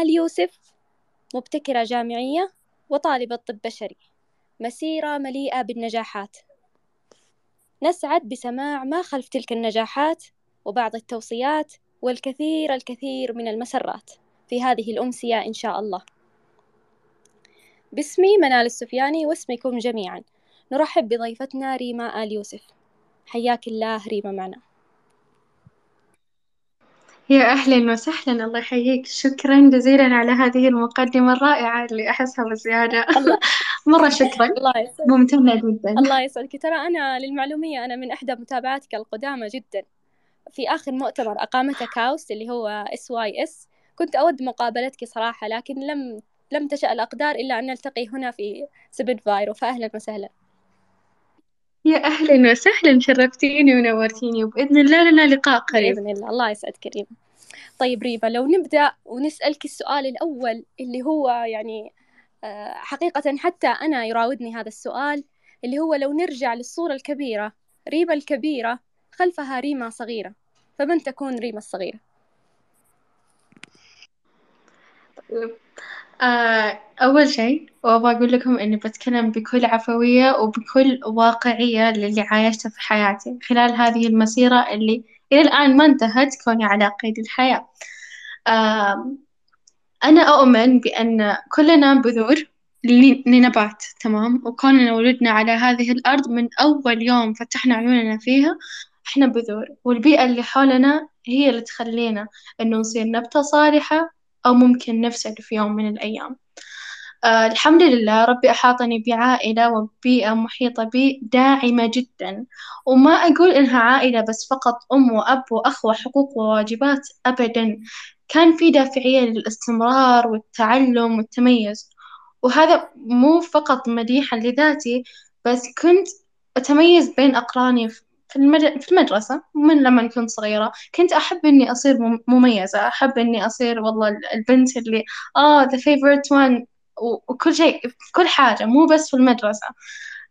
آل يوسف مبتكرة جامعية وطالبة طب بشري. مسيرة مليئة بالنجاحات. نسعد بسماع ما خلف تلك النجاحات وبعض التوصيات والكثير الكثير من المسرات في هذه الأمسية إن شاء الله. باسمي منال السفياني واسمكم جميعا. نرحب بضيفتنا ريما آل يوسف. حياك الله ريما معنا. يا أهلا وسهلا. الله يحييك. شكرا جزيلا على هذه المقدمة الرائعة اللي أحسها بزيادة. الله مرة شكرا. الله يسعدك. ممتنة جدا. الله يسعدك. ترى أنا للمعلومية أنا من إحدى متابعاتك القدامى جدا. في آخر مؤتمر أقامته كاوست اللي هو SYS كنت أود مقابلتك صراحة لكن لم لم تشأ الأقدار إلا أن نلتقي هنا في سبن فايرو. فأهلا وسهلا. يا أهلا وسهلا شرفتيني ونورتيني وبإذن الله لنا لقاء قريب. بإذن الله. الله يسعدك ريما طيب ريما لو نبدأ ونسألك السؤال الأول اللي هو يعني آه، حقيقة حتى أنا يراودني هذا السؤال اللي هو لو نرجع للصورة الكبيرة ريما الكبيرة خلفها ريما صغيرة فمن تكون ريما الصغيرة؟ آه، أول شيء وأبغى أقول لكم إني بتكلم بكل عفوية وبكل واقعية للي عايشته في حياتي خلال هذه المسيرة اللي إلى الآن ما انتهت كوني على قيد الحياة. آه، أنا أؤمن بأن كلنا بذور لنبات تمام؟ وكوننا ولدنا على هذه الأرض من أول يوم فتحنا عيوننا فيها إحنا بذور. والبيئة اللي حولنا هي اللي تخلينا إنه نصير نبتة صالحة أو ممكن نفسد في يوم من الأيام. آه الحمد لله ربي أحاطني بعائلة وبيئة محيطة بي داعمة جدا. وما أقول إنها عائلة بس فقط أم وأب وأخ وحقوق وواجبات أبدا. كان في دافعية للاستمرار والتعلم والتميز. وهذا مو فقط مديحا لذاتي بس كنت أتميز بين أقراني في المد... في المدرسة من لما كنت صغيرة كنت أحب إني أصير مم- مميزة أحب إني أصير والله البنت اللي آه the favorite one وكل شيء في كل حاجة مو بس في المدرسة.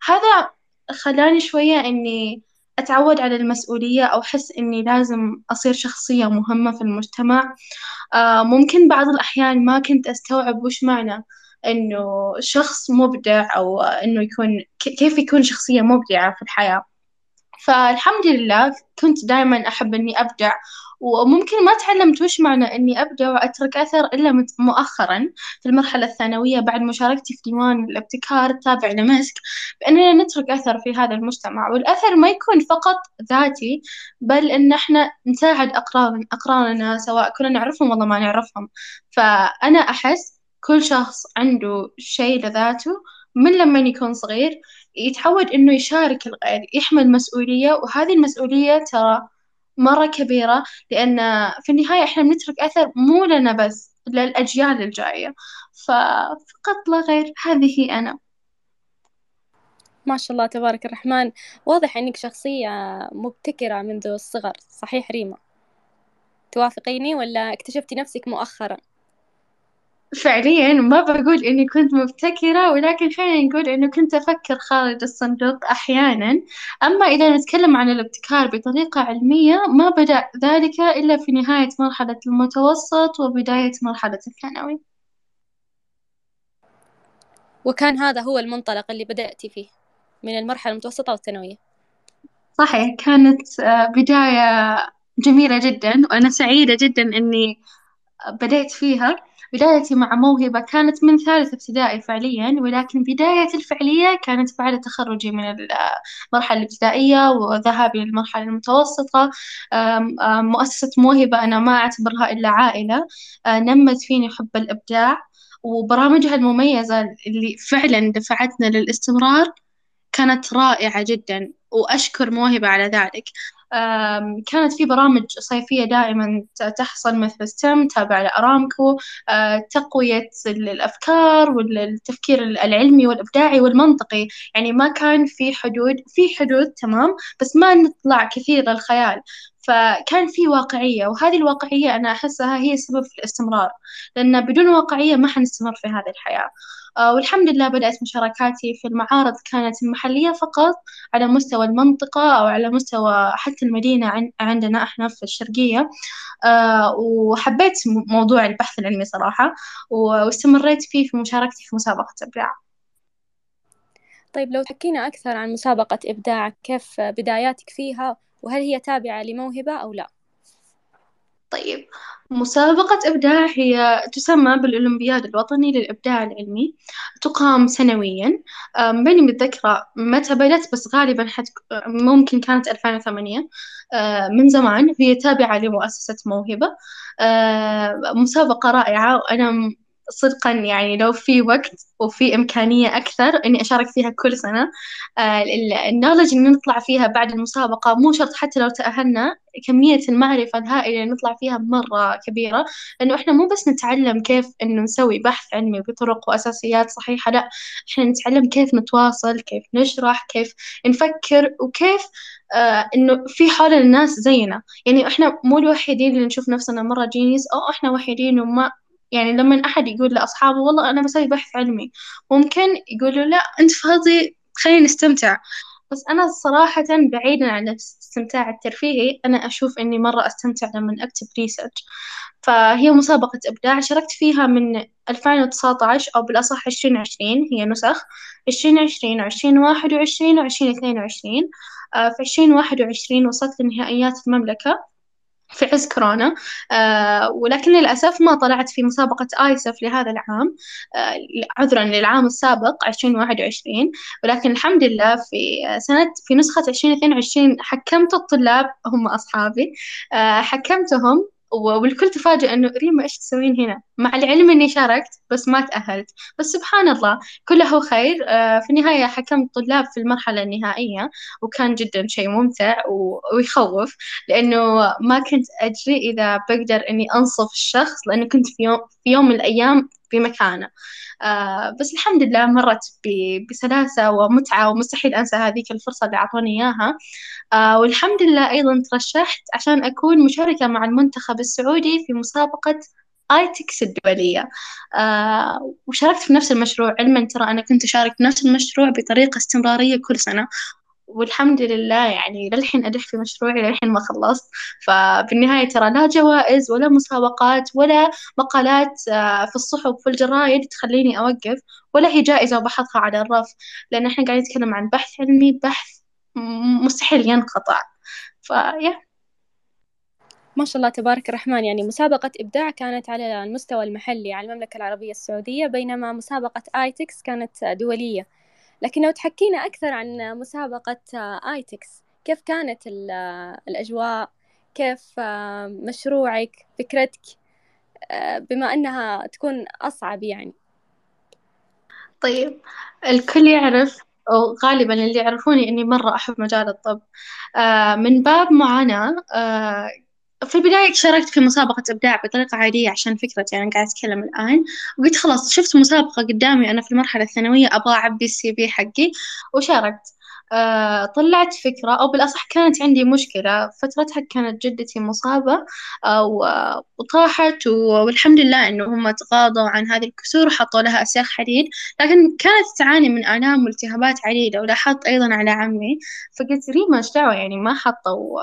هذا خلاني شوية إني أتعود على المسؤولية أو أحس إني لازم أصير شخصية مهمة في المجتمع. آه ممكن بعض الأحيان ما كنت أستوعب وش معنى إنه شخص مبدع أو إنه يكون كيف يكون شخصية مبدعة في الحياة. فالحمد لله كنت دائما أحب إني أبدع وممكن ما تعلمت وش معنى إني أبدع وأترك أثر إلا مؤخرا في المرحلة الثانوية بعد مشاركتي في ديوان الابتكار التابع لمسك بأننا نترك أثر في هذا المجتمع. والأثر ما يكون فقط ذاتي بل إن إحنا نساعد أقران أقراننا سواء كنا نعرفهم والله ما نعرفهم. فأنا أحس كل شخص عنده شيء لذاته من لما يكون صغير يتعود إنه يشارك الغير يحمل مسؤولية وهذه المسؤولية ترى مرة كبيرة لأن في النهاية إحنا بنترك أثر مو لنا بس للأجيال الجاية. ففقط لا غير هذه أنا. ما شاء الله تبارك الرحمن. واضح إنك شخصية مبتكرة منذ الصغر صحيح ريما؟ توافقيني ولا اكتشفتي نفسك مؤخرا؟ فعليا ما بقول إني كنت مبتكرة ولكن خلينا نقول إنه كنت أفكر خارج الصندوق أحيانا. أما إذا نتكلم عن الابتكار بطريقة علمية ما بدأ ذلك إلا في نهاية مرحلة المتوسط وبداية مرحلة الثانوي. وكان هذا هو المنطلق اللي بدأتي فيه من المرحلة المتوسطة والثانوية. صحيح كانت آه، بداية جميلة جدا وأنا سعيدة جدا إني بديت فيها. بدايتي مع موهبة كانت من ثالث ابتدائي فعليا ولكن بداية الفعلية كانت بعد تخرجي من المرحلة الابتدائية وذهابي للمرحلة المتوسطة. مؤسسة موهبة أنا ما أعتبرها إلا عائلة. آه، نمت فيني حب الإبداع وبرامجها المميزة اللي فعلا دفعتنا للاستمرار كانت رائعة جدا وأشكر موهبة على ذلك. كانت في برامج صيفية دائما تحصل مثل ستيم تابع لأرامكو آه، تقوية ال- الأفكار والتفكير العلمي والإبداعي والمنطقي. يعني ما كان في حدود في حدود تمام بس ما نطلع كثير للخيال. فكان في واقعية وهذه الواقعية أنا أحسها هي السبب في الاستمرار لأن بدون واقعية ما حنستمر في هذه الحياة. والحمد لله بدأت مشاركاتي في المعارض كانت محلية فقط على مستوى المنطقة أو على مستوى حتى المدينة عندنا إحنا في الشرقية. آه، وحبيت موضوع البحث العلمي صراحة واستمريت فيه في مشاركتي في مسابقة إبداع. طيب لو تحكينا أكثر عن مسابقة إبداع كيف بداياتك فيها؟ وهل هي تابعة لموهبة أو لا؟ طيب مسابقة إبداع هي تسمى بالأولمبياد الوطني للإبداع العلمي. تقام سنويا. ماني متذكرة متى بدأت؟ بس غالبا حت ممكن كانت 2008 من زمان. هي تابعة لمؤسسة موهبة. مسابقة رائعة. وأنا صدقا يعني لو في وقت وفي إمكانية أكثر إني أشارك فيها كل سنة آه النولج اللي نطلع فيها بعد المسابقة مو شرط حتى لو تأهلنا كمية المعرفة الهائلة اللي نطلع فيها مرة كبيرة لأنه إحنا مو بس نتعلم كيف إنه نسوي بحث علمي بطرق وأساسيات صحيحة لا إحنا نتعلم كيف نتواصل كيف نشرح كيف نفكر وكيف آه إنه في حول الناس زينا. يعني إحنا مو الوحيدين اللي نشوف نفسنا مرة جينيس أو إحنا وحيدين وما يعني لما أحد يقول لأصحابه والله أنا بسوي بحث علمي ممكن يقولوا لا أنت فاضي خلينا نستمتع. بس أنا صراحة بعيدا عن الاستمتاع الترفيهي أنا أشوف إني مرة أستمتع لما أكتب ريسيرش فهي مسابقة إبداع شاركت فيها من 2019 أو بالأصح 2020 هي نسخ. 2020 وعشرين واحد وعشرين وعشرين اثنين وعشرين. في عشرين واحد وعشرين وصلت لنهائيات المملكة. في عز كورونا. آه ولكن للأسف ما طلعت في مسابقة آيسف لهذا العام. آه عذرا للعام السابق عشرين واحد وعشرين. ولكن الحمد لله في سنة في نسخة عشرين اثنين وعشرين حكمت الطلاب هم أصحابي آه حكمتهم والكل تفاجأ إنه ريما إيش تسوين هنا؟ مع العلم إني شاركت بس ما تأهلت، بس سبحان الله كله خير، آه في النهاية حكمت طلاب في المرحلة النهائية وكان جدا شيء ممتع ويخوف لأنه ما كنت أدري إذا بقدر إني أنصف الشخص لأنه كنت في يوم في يوم من الأيام في مكانه. آه بس الحمد لله مرت بسلاسة ومتعة ومستحيل أنسى هذيك الفرصة اللي أعطوني إياها. آه والحمد لله أيضا ترشحت عشان أكون مشاركة مع المنتخب السعودي في مسابقة آيتكس الدولية. آه وشاركت في نفس المشروع علما ترى أنا كنت أشارك في نفس المشروع بطريقة استمرارية كل سنة. والحمد لله يعني للحين أدح في مشروعي للحين ما خلصت. فبالنهاية ترى لا جوائز ولا مسابقات ولا مقالات آه، في الصحف في الجرايد تخليني أوقف ولا هي جائزة وبحطها على الرف. لأن إحنا قاعدين نتكلم عن بحث علمي بحث مستحيل ينقطع. فيا ما شاء الله تبارك الرحمن. يعني مسابقة إبداع كانت على المستوى المحلي على المملكة العربية السعودية بينما مسابقة آيتكس كانت دولية. لكن لو تحكينا أكثر عن مسابقة آيتكس كيف كانت الأجواء؟ كيف مشروعك فكرتك؟ بما أنها تكون أصعب يعني. طيب الكل يعرف أو غالبا اللي يعرفوني إني مرة أحب مجال الطب. من باب معاناة في البداية شاركت في مسابقة إبداع بطريقة عادية عشان فكرتي يعني أنا قاعدة أتكلم الآن. وقلت خلاص شفت مسابقة قدامي أنا في المرحلة الثانوية أبغى أعبي السي في حقي وشاركت. آه طلعت فكرة أو بالأصح كانت عندي مشكلة. فترتها كانت جدتي مصابة آه وطاحت والحمد لله إنه هم تغاضوا عن هذه الكسور وحطوا لها أسياخ حديد. لكن كانت تعاني من آلام والتهابات عديدة ولاحظت أيضا على عمي. فقلت ريما إيش دعوة يعني ما حطوا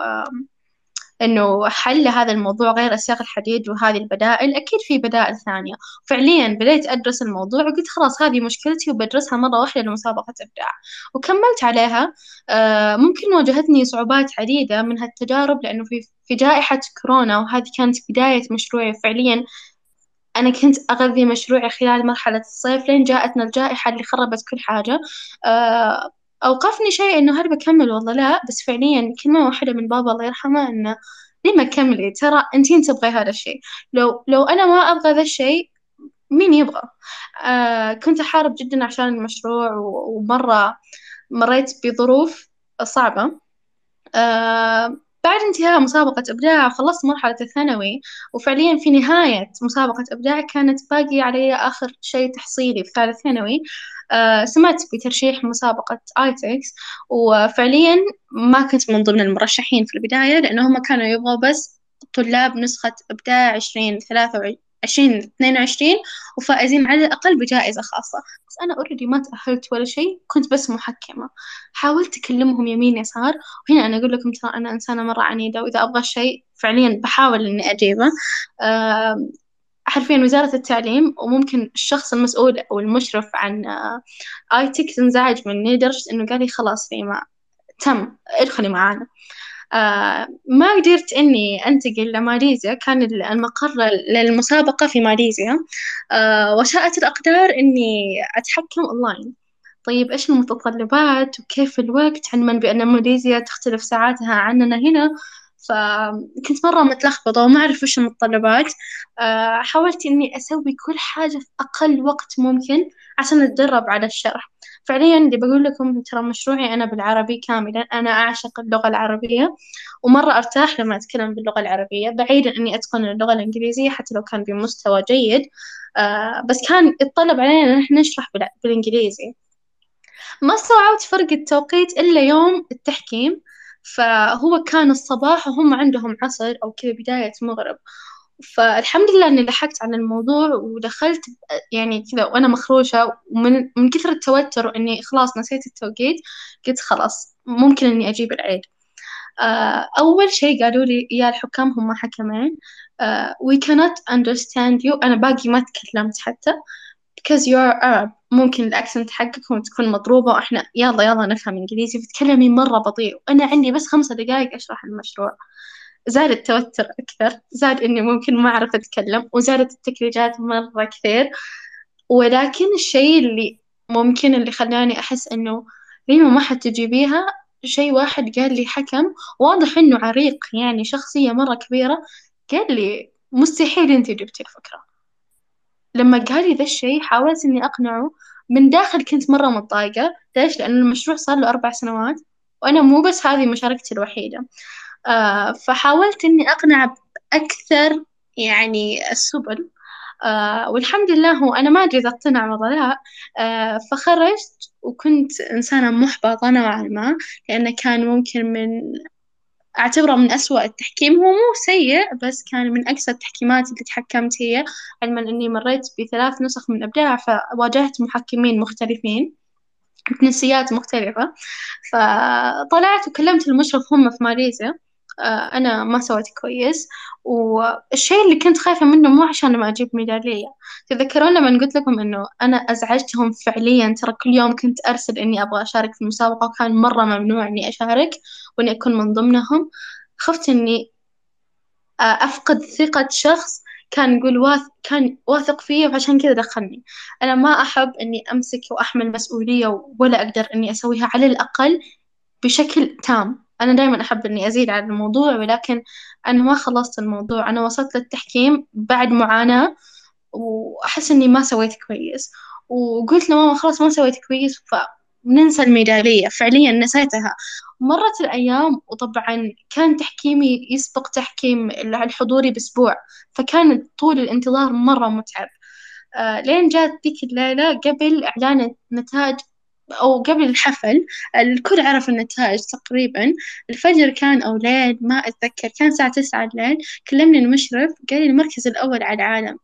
إنه حل هذا الموضوع غير أسياخ الحديد وهذه البدائل أكيد في بدائل ثانية. فعليا بديت أدرس الموضوع وقلت خلاص هذه مشكلتي وبدرسها مرة واحدة لمسابقة إبداع. وكملت عليها آه ممكن واجهتني صعوبات عديدة من هالتجارب لأنه في في جائحة كورونا وهذه كانت بداية مشروعي فعليا. أنا كنت أغذي مشروعي خلال مرحلة الصيف لين جاءتنا الجائحة اللي خربت كل حاجة. آه أوقفني شيء إنه هل بكمل والله؟ لا بس فعليا كلمة واحدة من بابا الله يرحمه إنه ليه ما كملي ترى أنتين تبغي هذا الشيء. لو لو أنا ما أبغى ذا الشيء مين يبغى؟ آه كنت أحارب جدا عشان المشروع ومرة مريت بظروف صعبة. آه بعد انتهاء مسابقة إبداع خلصت مرحلة الثانوي وفعليا في نهاية مسابقة إبداع كانت باقي علي آخر شيء تحصيلي في ثالث ثانوي. سمعت بترشيح مسابقة آيتكس وفعليا ما كنت من ضمن المرشحين في البداية لأنه هم كانوا يبغوا بس طلاب نسخة إبداع عشرين ثلاثة عشرين اثنين وعشرين وفائزين على الأقل بجائزة خاصة. بس أنا أوريدي ما تأهلت ولا شيء كنت بس محكمة. حاولت أكلمهم يمين يسار وهنا أنا أقول لكم ترى أنا إنسانة مرة عنيدة وإذا أبغى شيء فعليا بحاول إني أجيبه. حرفيا وزارة التعليم وممكن الشخص المسؤول أو المشرف عن آي تك انزعج مني لدرجة إنه قال لي خلاص فيما تم ادخلي معانا. آه ما قدرت إني أنتقل لماليزيا كان المقر للمسابقة في ماليزيا. آه وشاءت الأقدار إني أتحكم أونلاين. طيب إيش المتطلبات؟ وكيف الوقت؟ علما بأن ماليزيا تختلف ساعاتها عننا هنا؟ فكنت مرة متلخبطة وما أعرف وش المتطلبات. آه حاولت إني أسوي كل حاجة في أقل وقت ممكن عشان أتدرب على الشرح. فعليا اللي بقول لكم ترى مشروعي أنا بالعربي كاملا. أنا أعشق اللغة العربية ومرة أرتاح لما أتكلم باللغة العربية. بعيدا إني أتقن اللغة الإنجليزية حتى لو كان بمستوى جيد. آه بس كان يتطلب علينا إن إحنا نشرح بالإنجليزي. ما استوعبت فرق التوقيت إلا يوم التحكيم. فهو كان الصباح وهم عندهم عصر أو كذا بداية مغرب. فالحمد لله إني لحقت على الموضوع ودخلت يعني كذا وأنا مخروشة ومن من كثر التوتر وإني خلاص نسيت التوقيت قلت خلاص ممكن إني أجيب العيد. آه، أول شي قالوا لي يا الحكام هم حكمين. uh, we cannot understand you. أنا باقي ما تكلمت حتى. Because are Arab. ممكن الأكسنت حقكم تكون مضروبة وإحنا يلا يلا نفهم إنجليزي فتكلمي مرة بطيء. وأنا عندي بس خمسة دقايق أشرح المشروع. زاد التوتر أكثر زاد إني ممكن ما أعرف أتكلم وزادت التكريجات مرة كثير. ولكن الشيء اللي ممكن اللي خلاني أحس إنه ريما ما حتجيبيها شيء واحد قال لي حكم واضح إنه عريق يعني شخصية مرة كبيرة قال لي مستحيل أنت جبتي الفكرة. لما قال لي ذا الشيء حاولت إني أقنعه. من داخل كنت مرة متضايقة. ليش؟ لأن المشروع صار له أربع سنوات وأنا مو بس هذه مشاركتي الوحيدة. آه فحاولت إني أقنع بأكثر يعني السبل. آه والحمد لله هو أنا ما أدري إذا اقتنع ولا لا. آه فخرجت وكنت إنسانة محبطة نوعا ما لأنه كان ممكن من أعتبره من أسوأ التحكيم. هو مو سيء بس كان من أقصى التحكيمات اللي تحكمت هي علما إني مريت بثلاث نسخ من إبداع فواجهت محكمين مختلفين جنسيات مختلفة. فطلعت وكلمت المشرف هم في ماليزيا أنا ما سويت كويس. والشيء اللي كنت خايفة منه مو عشان ما أجيب ميدالية. تذكرون لما قلت لكم إنه أنا أزعجتهم فعليا؟ ترى كل يوم كنت أرسل إني أبغى أشارك في المسابقة وكان مرة ممنوع إني أشارك وإني أكون من ضمنهم. خفت إني آه، أفقد ثقة شخص كان يقول واثق كان واثق فيا وعشان كذا دخلني. أنا ما أحب إني أمسك وأحمل مسؤولية ولا أقدر إني أسويها على الأقل بشكل تام. أنا دايما أحب إني أزيد على الموضوع ولكن أنا ما خلصت الموضوع. أنا وصلت للتحكيم بعد معاناة وأحس إني ما سويت كويس. وقلت لماما خلاص ما سويت كويس فننسى الميدالية. فعليا نسيتها. مرت الأيام وطبعا كان تحكيمي يسبق تحكيم الحضوري بأسبوع فكان طول الانتظار مرة متعب. آه لين جات ذيك الليلة قبل إعلان نتائج أو قبل الحفل الكل عرف النتائج تقريبا. الفجر كان أو ليل ما أتذكر كان الساعة تسعة الليل. كلمني المشرف قال لي المركز الأول على العالم.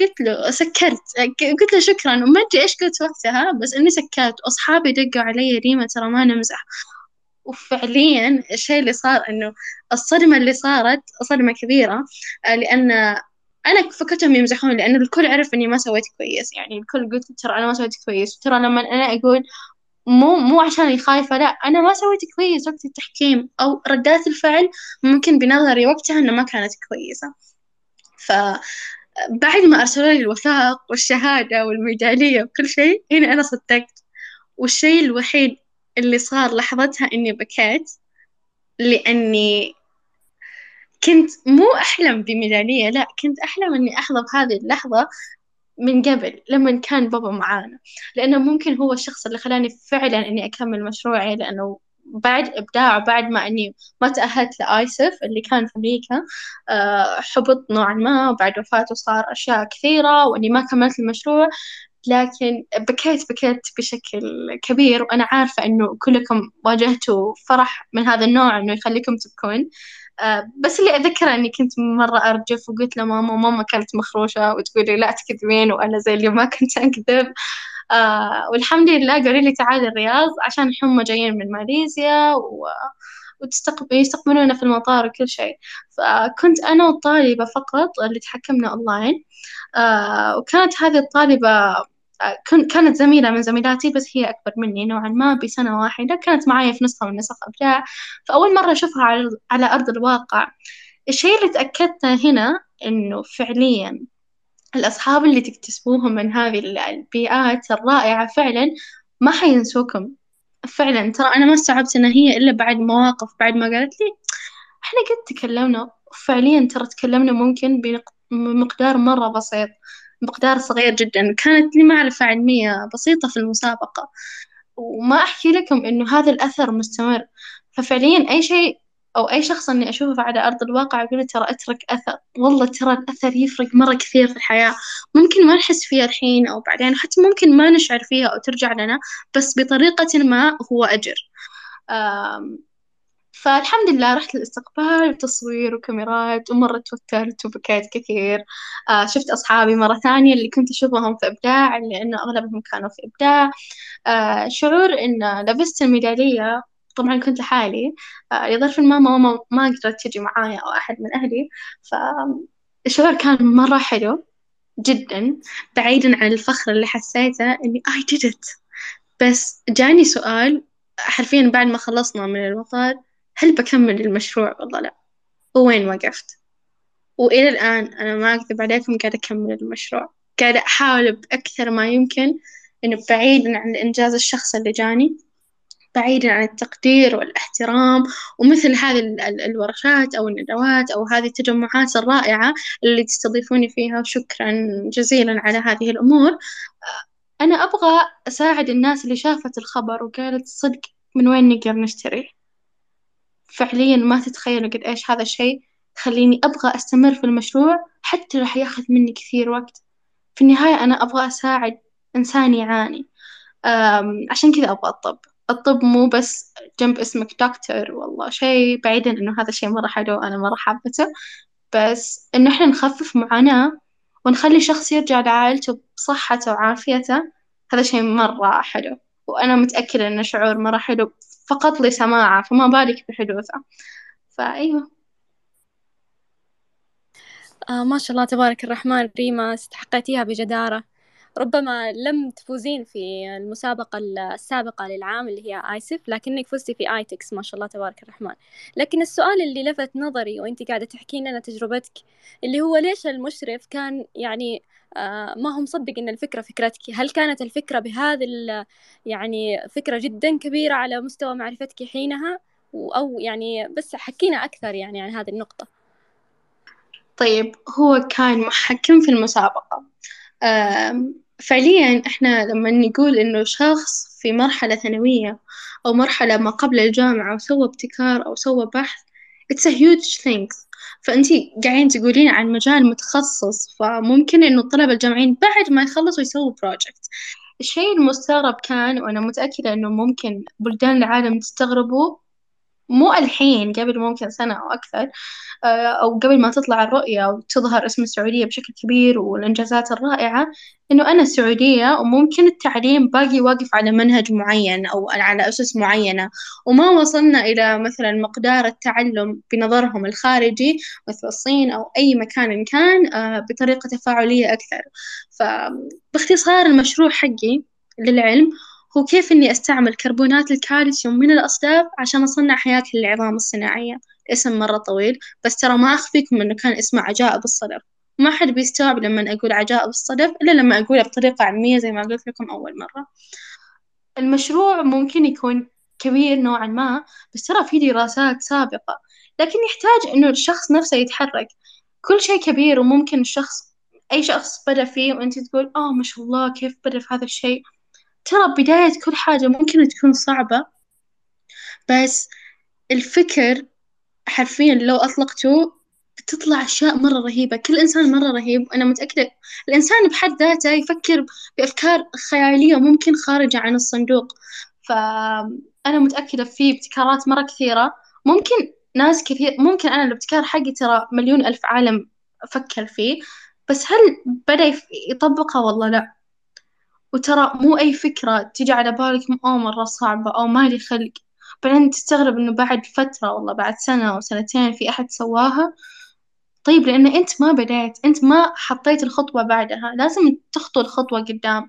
قلت له سكرت. قلت له شكرا وما أدري إيش قلت وقتها بس إني سكرت. وأصحابي دقوا علي ريما ترى ما نمزح. وفعليا الشيء اللي صار إنه الصدمة اللي صارت صدمة كبيرة لأن أنا فكرتهم يمزحون لأن الكل عرف إني ما سويت كويس. يعني الكل قلت ترى أنا ما سويت كويس. ترى لما أنا أقول مو مو عشاني خايفة لا أنا ما سويت كويس وقت التحكيم أو ردات الفعل ممكن بنظري وقتها إنه ما كانت كويسة. فبعد ما أرسلوا لي الوثائق والشهادة والميدالية وكل شيء هنا أنا صدقت. والشيء الوحيد اللي صار لحظتها إني بكيت لأني كنت مو أحلم بميدالية لا كنت أحلم إني أحظى بهذه اللحظة من قبل لما كان بابا معانا لأنه ممكن هو الشخص اللي خلاني فعلا إني أكمل مشروعي لأنه بعد إبداع بعد ما إني ما تأهلت لآيسف اللي كان في أمريكا أه حبط نوعا ما وبعد وفاته صار أشياء كثيرة وإني ما كملت المشروع. لكن بكيت بكيت بشكل كبير وأنا عارفة إنه كلكم واجهتوا فرح من هذا النوع إنه يخليكم تبكون. آه، بس اللي أذكره إني كنت مرة أرجف وقلت لماما وماما كانت مخروشة وتقولي لا تكذبين وأنا زي اللي ما كنت أكذب. آه والحمد لله قالوا لي تعالي الرياض عشان هم جايين من ماليزيا و... ويستقبلونا في المطار وكل شيء. فكنت أنا والطالبة فقط اللي تحكمنا أونلاين. آه وكانت هذه الطالبة كانت زميلة من زميلاتي بس هي أكبر مني نوعا ما بسنة واحدة. كانت معايا في نسخة من نسخ أبداع. فأول مرة أشوفها على, على أرض الواقع. الشيء اللي تأكدت هنا إنه فعليا الأصحاب اللي تكتسبوهم من هذه البيئات الرائعة فعلا ما حينسوكم. فعلا ترى أنا ما استوعبت إن هي إلا بعد مواقف بعد ما قالت لي إحنا قد تكلمنا. فعليا ترى تكلمنا ممكن بمقدار مرة بسيط. مقدار صغير جدا. كانت لي معرفة علمية بسيطة في المسابقة وما أحكي لكم إنه هذا الأثر مستمر. ففعليا أي شيء أو أي شخص إني أشوفه على أرض الواقع أقول ترى أترك أثر. والله ترى الأثر يفرق مرة كثير في الحياة. ممكن ما نحس فيها الحين أو بعدين حتى ممكن ما نشعر فيها أو ترجع لنا بس بطريقة ما هو أجر. فالحمد لله رحت الاستقبال وتصوير وكاميرات ومرة توترت وبكيت كثير. آه شفت أصحابي مرة ثانية اللي كنت أشوفهم في إبداع لأنه أغلبهم كانوا في إبداع. آه شعور إن لبست الميدالية طبعا كنت لحالي. آه، لظرف ما ماما ما قدرت تجي معايا أو أحد من أهلي. فالشعور كان مرة حلو جدا بعيدا عن الفخر اللي حسيته إني I did it. بس جاني سؤال حرفيا بعد ما خلصنا من المطار. هل بكمل المشروع؟ ولا لا. ووين وقفت؟ وإلى الآن أنا ما أكذب عليكم قاعدة أكمل المشروع. قاعدة أحاول بأكثر ما يمكن إنه بعيدا عن الإنجاز الشخصي اللي جاني بعيدا عن التقدير والاحترام ومثل هذه الورشات أو الندوات أو هذه التجمعات الرائعة اللي تستضيفوني فيها شكرا جزيلا على هذه الأمور. أنا أبغى أساعد الناس اللي شافت الخبر وقالت صدق من وين نقدر نشتري؟ فعليا ما تتخيلوا قد إيش هذا الشيء خليني أبغى أستمر في المشروع حتى راح ياخذ مني كثير وقت. في النهاية أنا أبغى أساعد إنسان يعاني. عشان كذا أبغى الطب الطب مو بس جنب اسمك دكتور والله شيء بعيدا إنه هذا الشيء مرة حلو أنا مرة حابته بس إنه إحنا نخفف معاناة ونخلي شخص يرجع لعائلته بصحته وعافيته هذا شيء مرة حلو. وأنا متأكدة إنه شعور مرة حلو فقط لسماعة فما بالك بحدوثه فأيوة. آه ما شاء الله تبارك الرحمن ريما استحقيتيها بجدارة. ربما لم تفوزين في المسابقة السابقة للعام اللي هي آيسف لكنك فزتي في آيتكس ما شاء الله تبارك الرحمن. لكن السؤال اللي لفت نظري وأنت قاعدة تحكين لنا تجربتك اللي هو ليش المشرف كان يعني آه ما هو مصدق إن الفكرة فكرتك؟ هل كانت الفكرة بهذه يعني فكرة جدا كبيرة على مستوى معرفتك حينها؟ أو يعني بس حكينا أكثر يعني عن هذه النقطة. طيب هو كان محكم في المسابقة. فعليا إحنا لما نقول إنه شخص في مرحلة ثانوية أو مرحلة ما قبل الجامعة وسوى ابتكار أو سوى بحث it's a huge thing. فأنتي قاعدين تقولين عن مجال متخصص فممكن إنه الطلبة الجامعيين بعد ما يخلصوا يسووا بروجكت الشيء المستغرب كان وأنا متأكدة إنه ممكن بلدان العالم تستغربوا مو الحين قبل ممكن سنة أو أكثر آه، أو قبل ما تطلع الرؤية وتظهر اسم السعودية بشكل كبير والإنجازات الرائعة إنه أنا سعودية وممكن التعليم باقي واقف على منهج معين أو على أسس معينة وما وصلنا إلى مثلا مقدار التعلم بنظرهم الخارجي مثل الصين أو أي مكان كان آه، بطريقة تفاعلية أكثر. فباختصار المشروع حقي للعلم هو كيف إني أستعمل كربونات الكالسيوم من الأصداف عشان أصنع هياكل العظام الصناعية؟ اسم مرة طويل بس ترى ما أخفيكم إنه كان اسمه عجائب الصدف. ما حد بيستوعب لما أقول عجائب الصدف إلا لما أقولها بطريقة علمية زي ما قلت لكم أول مرة. المشروع ممكن يكون كبير نوعا ما بس ترى في دراسات سابقة. لكن يحتاج إنه الشخص نفسه يتحرك. كل شيء كبير وممكن الشخص أي شخص بدأ فيه وأنت تقول آه ما شاء الله كيف بدأ في هذا الشيء؟ ترى بداية كل حاجة ممكن تكون صعبة بس الفكر حرفيا لو أطلقته بتطلع أشياء مرة رهيبة. كل إنسان مرة رهيب وأنا متأكدة الإنسان بحد ذاته يفكر بأفكار خيالية ممكن خارجة عن الصندوق. فأنا متأكدة في ابتكارات مرة كثيرة. ممكن ناس كثير ممكن أنا الابتكار حقي ترى مليون ألف عالم أفكر فيه بس هل بدأ يطبقها والله لأ. وترى مو أي فكرة تيجي على بالك أو مرة صعبة أو مالي خلق. بعدين تستغرب إنه بعد فترة والله بعد سنة أو سنتين في أحد سواها. طيب لأن أنت ما بدأت أنت ما حطيت الخطوة بعدها. لازم تخطو الخطوة قدام.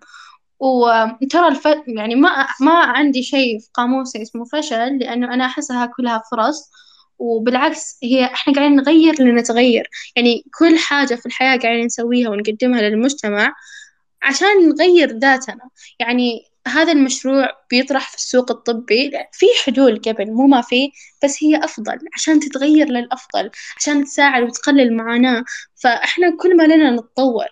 وترى الف... يعني ما ما عندي شيء في قاموسي اسمه فشل لأنه أنا أحسها كلها فرص. وبالعكس هي إحنا قاعدين نغير لنتغير. يعني كل حاجة في الحياة قاعدين نسويها ونقدمها للمجتمع. عشان نغير ذاتنا. يعني هذا المشروع بيطرح في السوق الطبي. في حلول قبل مو ما في بس هي أفضل عشان تتغير للأفضل عشان تساعد وتقلل المعاناة فإحنا كل ما لنا نتطور.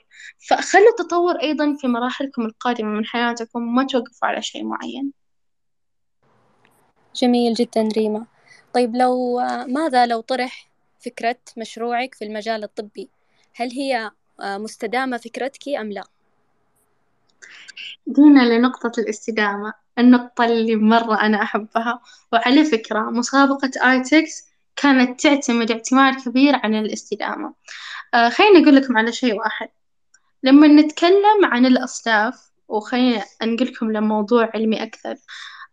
فخلوا التطور أيضا في مراحلكم القادمة من حياتكم ما توقفوا على شيء معين. جميل جدا ريما. طيب لو ماذا لو طرح فكرة مشروعك في المجال الطبي؟ هل هي مستدامة فكرتك أم لا؟ جينا لنقطة الاستدامة النقطة اللي مرة أنا أحبها. وعلى فكرة مسابقة آيتكس كانت تعتمد اعتماد كبير على الاستدامة. آه خليني أقول لكم على شيء واحد. لما نتكلم عن الأصداف وخليني أنقلكم لموضوع علمي أكثر.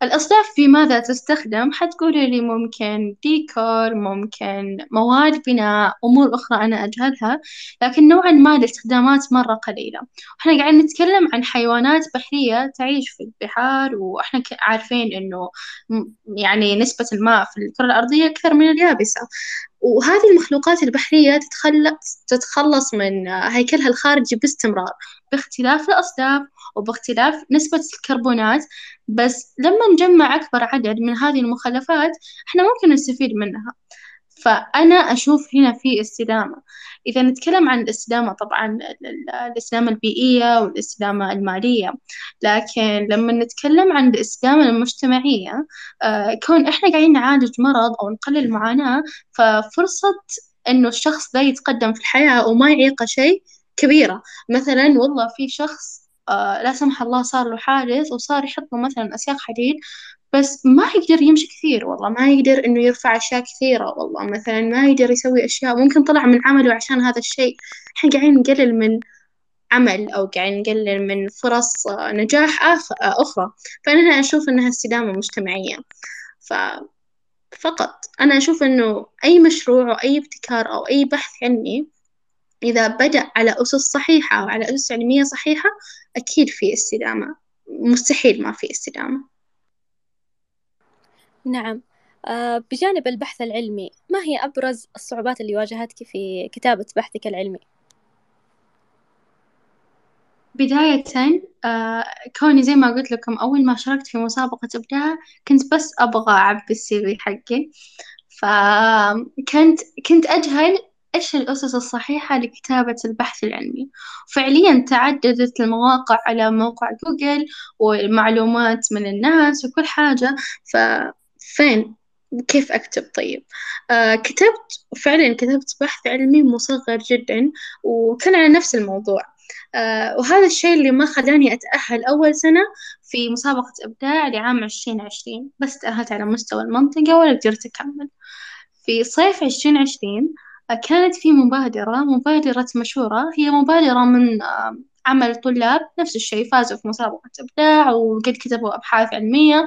الأصداف في ماذا تستخدم؟ حتقولي لي ممكن ديكور ممكن مواد بناء أمور أخرى أنا أجهلها لكن نوعا ما الاستخدامات مرة قليلة. وإحنا قاعدين نتكلم عن حيوانات بحرية تعيش في البحار وإحنا عارفين إنه يعني نسبة الماء في الكرة الأرضية أكثر من اليابسة. وهذه المخلوقات البحرية تتخلص تتخلص من هيكلها الخارجي باستمرار باختلاف الأصداف وباختلاف نسبة الكربونات. بس لما نجمع أكبر عدد من هذه المخلفات إحنا ممكن نستفيد منها. فأنا أشوف هنا في استدامة. إذا نتكلم عن الاستدامة طبعا الاستدامة البيئية والاستدامة المالية لكن لما نتكلم عن الاستدامة المجتمعية آه، كون إحنا قاعدين نعالج مرض أو نقلل المعاناة ففرصة إنه الشخص ذا يتقدم في الحياة وما يعيقه شيء كبيرة. مثلا والله في شخص آه لا سمح الله صار له حادث وصار يحط له مثلا أسياخ حديد بس ما يقدر يمشي كثير والله ما يقدر إنه يرفع أشياء كثيرة والله. مثلا ما يقدر يسوي أشياء ممكن طلع من عمله عشان هذا الشيء. إحنا قاعدين نقلل من عمل أو قاعدين نقلل من فرص نجاح أخرى. فأنا أشوف إنها استدامة مجتمعية. ف فقط. أنا أشوف إنه أي مشروع أو أي ابتكار أو أي بحث علمي إذا بدأ على أسس صحيحة وعلى أسس علمية صحيحة أكيد في استدامة. مستحيل ما في استدامة. نعم. آه، بجانب البحث العلمي ما هي أبرز الصعوبات اللي واجهتك في كتابة بحثك العلمي؟ بداية آه كوني زي ما قلت لكم أول ما شاركت في مسابقة إبداع كنت بس أبغى أعبي السي في حقي. فكنت كنت أجهل إيش الأسس الصحيحة لكتابة البحث العلمي. فعليا تعددت المواقع على موقع جوجل والمعلومات من الناس وكل حاجة. ففين كيف أكتب؟ طيب. آه كتبت فعلا كتبت بحث علمي مصغر جدا وكان على نفس الموضوع. آه وهذا الشيء اللي ما خلاني أتأهل أول سنة في مسابقة إبداع لعام عشرين عشرين. بس تأهلت على مستوى المنطقة ولا قدرت أكمل. في صيف عشرين عشرين كانت في مبادرة مبادرة مشورة هي مبادرة من عمل طلاب نفس الشيء فازوا في مسابقة إبداع وقد كتبوا أبحاث علمية.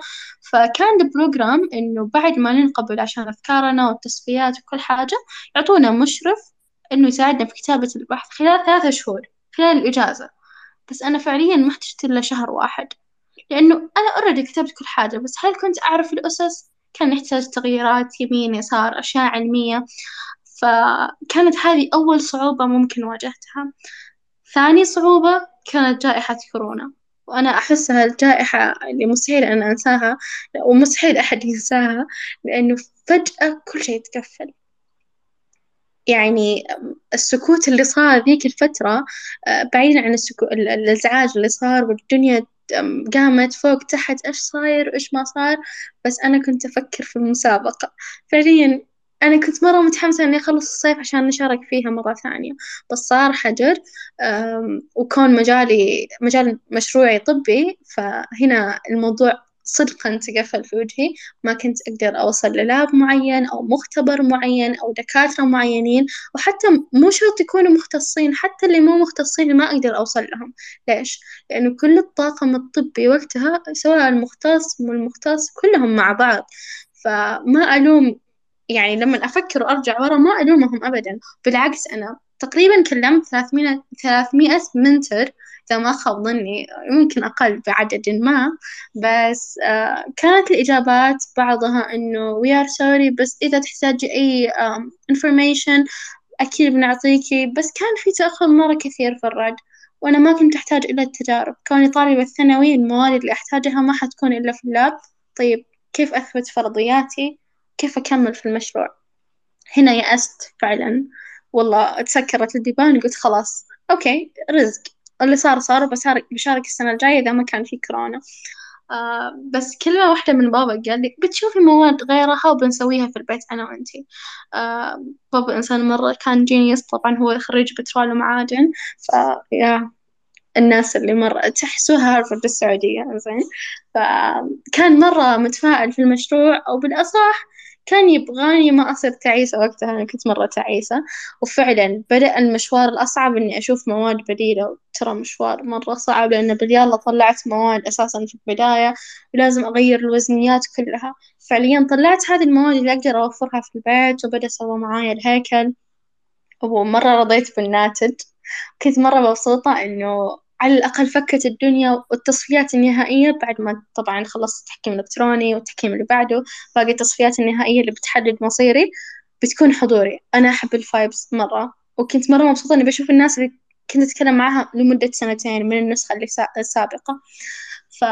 فكان ال program إنه بعد ما ننقبل عشان أفكارنا والتصفيات وكل حاجة يعطونا مشرف إنه يساعدنا في كتابة البحث خلال ثلاثة شهور خلال الإجازة. بس أنا فعليا ما احتجت إلا شهر واحد. لأنه أنا already كتبت كل حاجة بس هل كنت أعرف الأسس؟ كان نحتاج تغييرات يمين يسار أشياء علمية. فكانت هذه أول صعوبة ممكن واجهتها. ثاني صعوبة كانت جائحة كورونا وأنا أحسها الجائحة اللي مستحيل أن أنساها ومستحيل أحد ينساها لأنه فجأة كل شيء تقفل يعني السكوت اللي صار ذيك الفترة آه، بعيدا عن السكو... الإزعاج اللي صار والدنيا قامت فوق تحت إيش صاير وإيش ما صار بس أنا كنت أفكر في المسابقة. فعليا أنا كنت مرة متحمسة إني أخلص الصيف عشان نشارك فيها مرة ثانية بس صار حجر وكون مجالي مجال مشروعي طبي فهنا الموضوع صدقًا تقفل في وجهي. ما كنت أقدر أوصل للاب معين أو مختبر معين أو دكاترة معينين وحتى مو شرط يكونوا مختصين حتى اللي مو مختصين ما أقدر أوصل لهم، ليش؟ لأنه كل الطاقم الطبي وقتها سواء المختص مو المختص كلهم مع بعض، فما ألوم يعني لما أفكر وأرجع ورا ما ألومهم أبدًا. بالعكس أنا تقريبًا كلمت ثلاثمية ثلاثمائة منتر إذا ما خاب ظني يمكن أقل بعدد ما. بس كانت الإجابات بعضها إنه we are sorry بس إذا تحتاجي أي information أكيد بنعطيكي. بس كان في تأخر مرة كثير في الرد، وأنا ما كنت أحتاج إلا التجارب. كوني طالبة ثانوي المواد اللي أحتاجها ما حتكون إلا في ال lab، طيب كيف أثبت فرضياتي؟ كيف أكمل في المشروع؟ هنا يأست فعلًا. والله تسكرت البيبان وقلت خلاص okay رزق. اللي صار صار بشارك السنة الجاية إذا ما كان في كورونا، آه بس كلمة واحدة من بابا قال لي بتشوفي مواد غيرها وبنسويها في البيت أنا وأنتي، آه بابا إنسان مرة كان جينيوس طبعًا هو خريج بترول ومعادن. فيا الناس اللي مرة تحسوها هارفرد السعودية زين، فكان مرة متفائل في المشروع أو بالأصح كان يبغاني ما أصير تعيسة وقتها أنا كنت مرة تعيسة، وفعلًا بدأ المشوار الأصعب إني أشوف مواد بديلة ترى مشوار مرة صعب لأن باليلا طلعت مواد أساسًا في البداية ولازم أغير الوزنيات كلها، فعليًا طلعت هذي المواد اللي أقدر أوفرها في البيت وبدأ سوا معايا الهيكل. ومرة رضيت بالناتج، كنت مرة مبسوطة إنه على الأقل فكت الدنيا والتصفيات النهائية بعد ما طبعًا خلصت التحكيم الإلكتروني والتحكيم اللي بعده باقي التصفيات النهائية اللي بتحدد مصيري بتكون حضوري، أنا أحب الفايبس مرة وكنت مرة مبسوطة إني بشوف الناس اللي كنت أتكلم معاها لمدة سنتين من النسخة اللي السابقة، ف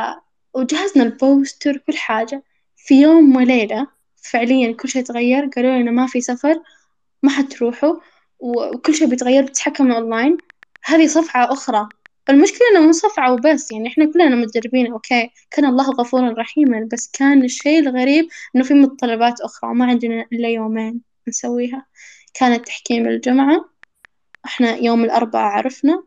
وجهزنا ال poster وكل حاجة. في يوم وليلة فعليًا كل شي تغير قالوا لنا ما في سفر ما حتروحوا وكل شي بيتغير بتتحكموا أونلاين. هذي صفعة أخرى المشكلة إنه مو صفعة وبس يعني إحنا كلنا متدربين okay كان الله غفورا رحيما بس كان الشي الغريب إنه في متطلبات أخرى وما عندنا إلا يومين نسويها. كانت تحكيم الجمعة إحنا يوم الأربعاء عرفنا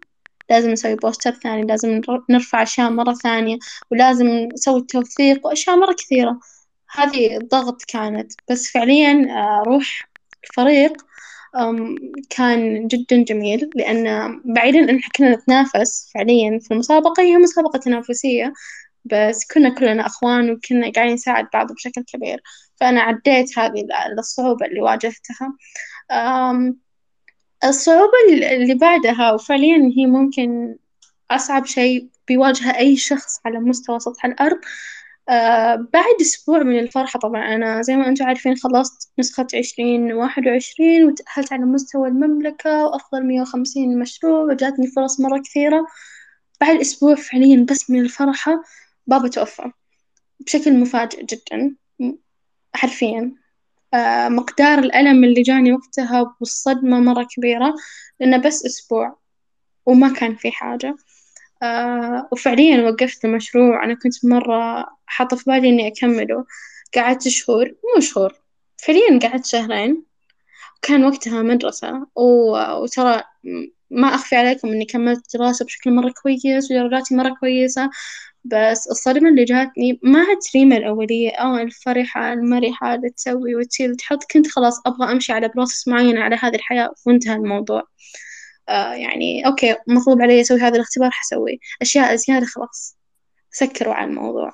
لازم نسوي بوستر ثاني لازم نرفع أشياء مرة ثانية ولازم نسوي التوثيق وأشياء مرة كثيرة. هذي ضغط كانت بس فعليا روح الفريق كان جدا جميل لأن بعيدا إحنا كنا نتنافس فعليا في المسابقة هي مسابقة تنافسية بس كنا كلنا أخوان وكنا قاعدين نساعد بعض بشكل كبير. فأنا عديت هذي الصعوبة اللي واجهتها. الصعوبة اللي بعدها وفعليا هي ممكن أصعب شي بيواجهه أي شخص على مستوى سطح الأرض آه بعد أسبوع من الفرحة طبعًا. أنا زي ما أنتم عارفين خلصت نسخة عشرين واحد وعشرين وتأهلت على مستوى المملكة وأفضل مية وخمسين مشروع وجاتني فرص مرة كثيرة، بعد أسبوع فعليًا بس من الفرحة بابا توفى بشكل مفاجئ جدًا حرفيًا. آه مقدار الألم اللي جاني وقتها والصدمة مرة كبيرة لأنه بس أسبوع وما كان في حاجة. آه وفعليا وقفت المشروع. أنا كنت مرة حاطة في بالي إني أكمله. قعدت شهور مو شهور فعليا قعدت شهرين. وكان وقتها مدرسة وترى ما أخفي عليكم إني كملت دراسة بشكل مرة كويس ودرجاتي مرة كويسة. بس الصدمة اللي جاتني ما عاد ريمة الأولية. أو الفرحة المرحة اللي تسوي وتشيل وتحط كنت خلاص أبغى أمشي على process معين على هذه الحياة وانتهى الموضوع. آه يعني okay مطلوب علي أسوي هذا الاختبار حسويه. أشياء زيادة خلاص. سكروا على الموضوع.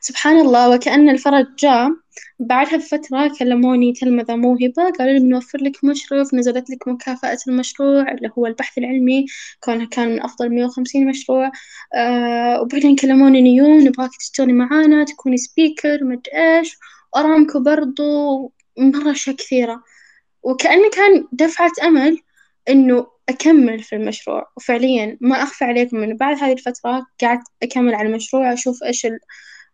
سبحان الله وكأن الفرج جاء. بعدها بفترة كلموني تلمذة موهبة قالوا لي بنوفر لك مشرف نزلت لك مكافأة المشروع اللي هو البحث العلمي. كونه كان من أفضل مية وخمسين مشروع. آه وبعدين كلموني نيون نبغاك تشتغلي معانا تكوني سبيكر مدري إيش. وأرامكو برضو مرة أشياء كثيرة. وكأنه كان دفعة أمل إنه أكمل في المشروع. وفعليا ما أخفى عليكم إنه بعد هذه الفترة قعدت أكمل على المشروع أشوف إيش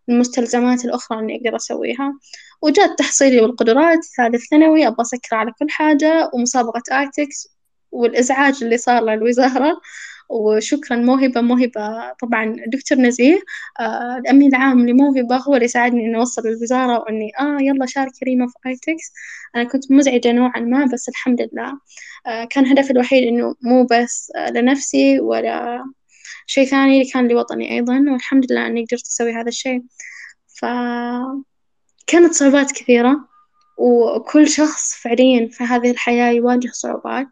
المستلزمات الأخرى إني أقدر أسويها. وجات تحصيلي والقدرات ثالث ثانوي أبغى أسكر على كل حاجة ومسابقة آيتكس والإزعاج اللي صار للوزارة. وشكرا موهبة موهبة. طبعا دكتور نزيه آه الأمين العام لموهبة هو اللي ساعدني إني أوصل للوزارة وإني آه يلا شارك ريما في آيتكس أنا كنت مزعجة نوعا ما بس الحمد لله. آه كان هدفي الوحيد إنه مو بس آه لنفسي ولا شيء ثاني كان لوطني أيضا والحمد لله إني قدرت أسوي هذا الشيء. فكانت صعوبات كثيرة وكل شخص فعليا في هذه الحياة يواجه صعوبات.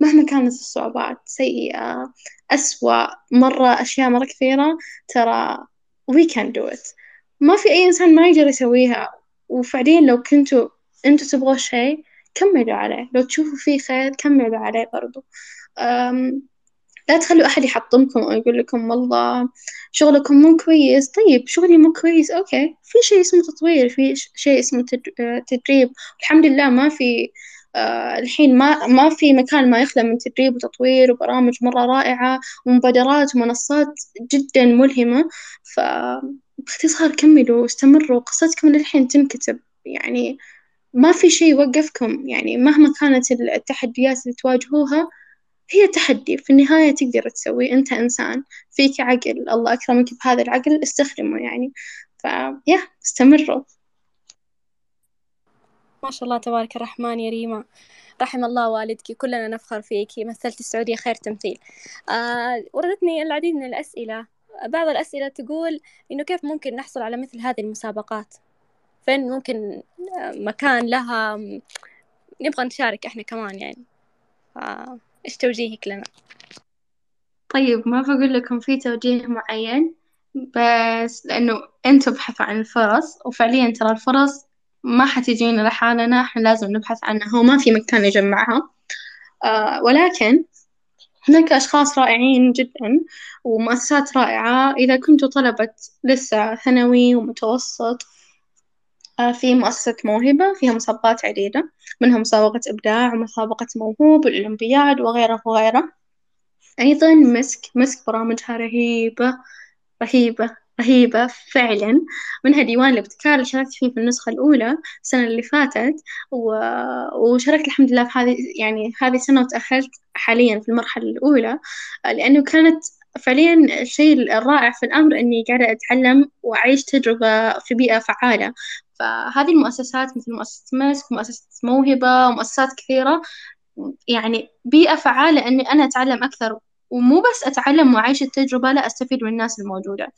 مهما كانت الصعوبات سيئة أسوأ مرة أشياء مرة كثيرة ترى we can do it. ما في أي إنسان ما يقدر يسويها. وفعليا لو كنتوا أنتوا تبغوا شيء كملوا عليه. لو تشوفوا فيه خير كملوا عليه برضو. لا تخلوا أحد يحطمكم أو يقول لكم والله شغلكم مو كويس. طيب شغلي مو كويس. أوكي في شيء اسمه تطوير في شيء اسمه تدريب. الحمد لله ما في آه الحين ما ما في مكان ما يخلى من تدريب وتطوير وبرامج مرة رائعة ومبادرات ومنصات جدا ملهمة. فباختصار كملوا واستمروا قصتكم للحين تنكتب. يعني ما في شيء يوقفكم. يعني مهما كانت التحديات اللي تواجهوها هي تحدي. في النهاية تقدر تسوي. أنت إنسان. فيك عقل. الله أكرمك بهذا العقل. استخدمه يعني. فيا استمروا. ما شاء الله تبارك الرحمن يا ريما. رحم الله والدك كلنا نفخر فيك. مثلت السعودية خير تمثيل. آه وردتني العديد من الأسئلة. بعض الأسئلة تقول إنه كيف ممكن نحصل على مثل هذه المسابقات؟ فين ممكن مكان لها؟ نبغى نشارك إحنا كمان يعني. آه إيش توجيهك لنا؟ طيب ما بقول لكم في توجيه معين بس لأنه أنتوا ابحثوا عن الفرص وفعليا ترى الفرص ما حتجينا لحالنا إحنا لازم نبحث عنها. هو ما في مكان يجمعها. آه ولكن هناك أشخاص رائعين جدا ومؤسسات رائعة. إذا كنتوا طلبة لسه ثانوي ومتوسط آه في مؤسسة موهبة فيها مسابقات عديدة. منها مسابقة إبداع ومسابقة موهوب والأولمبياد وغيره وغيره أيضا مسك مسك برامجها رهيبة رهيبة. رهيبة فعلا. منها ديوان الابتكار اللي شاركت فيه في النسخة الأولى السنة اللي فاتت و... وشاركت الحمد لله في هذه يعني هذه السنة وتأهلت حاليا في المرحلة الأولى. لأنه كانت فعليا الشيء الرائع في الأمر إني قاعدة أتعلم وأعيش تجربة في بيئة فعالة. فهذه المؤسسات مثل مؤسسة مسك ومؤسسة موهبة ومؤسسات كثيرة يعني بيئة فعالة إني أنا أتعلم أكثر ومو بس أتعلم وأعيش التجربة لا أستفيد من الناس الموجودة.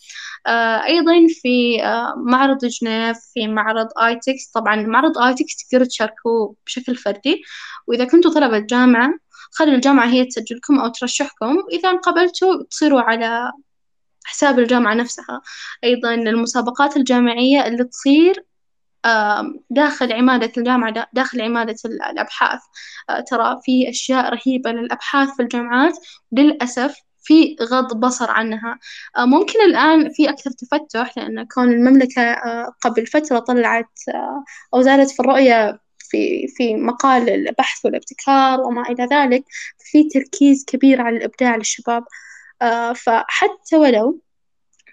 آه أيضا في آه معرض جنيف في معرض آيتكس. طبعا معرض آيتكس تقدروا تشاركوا بشكل فردي. وإذا كنتوا طلبة جامعة خلوا الجامعة هي تسجلكم أو ترشحكم. وإذا انقبلتوا تصيروا على حساب الجامعة نفسها. أيضا المسابقات الجامعية اللي تصير داخل عمادة الجامعة داخل عمادة الأبحاث. آه، ترى في أشياء رهيبة للأبحاث في الجامعات. للأسف في غض بصر عنها. آه، ممكن الآن في أكثر تفتح لأن كون المملكة آه، قبل فترة طلعت أو زادت في الرؤية في في مقال البحث والابتكار وما إلى ذلك في تركيز كبير على الإبداع للشباب. فحتى ولو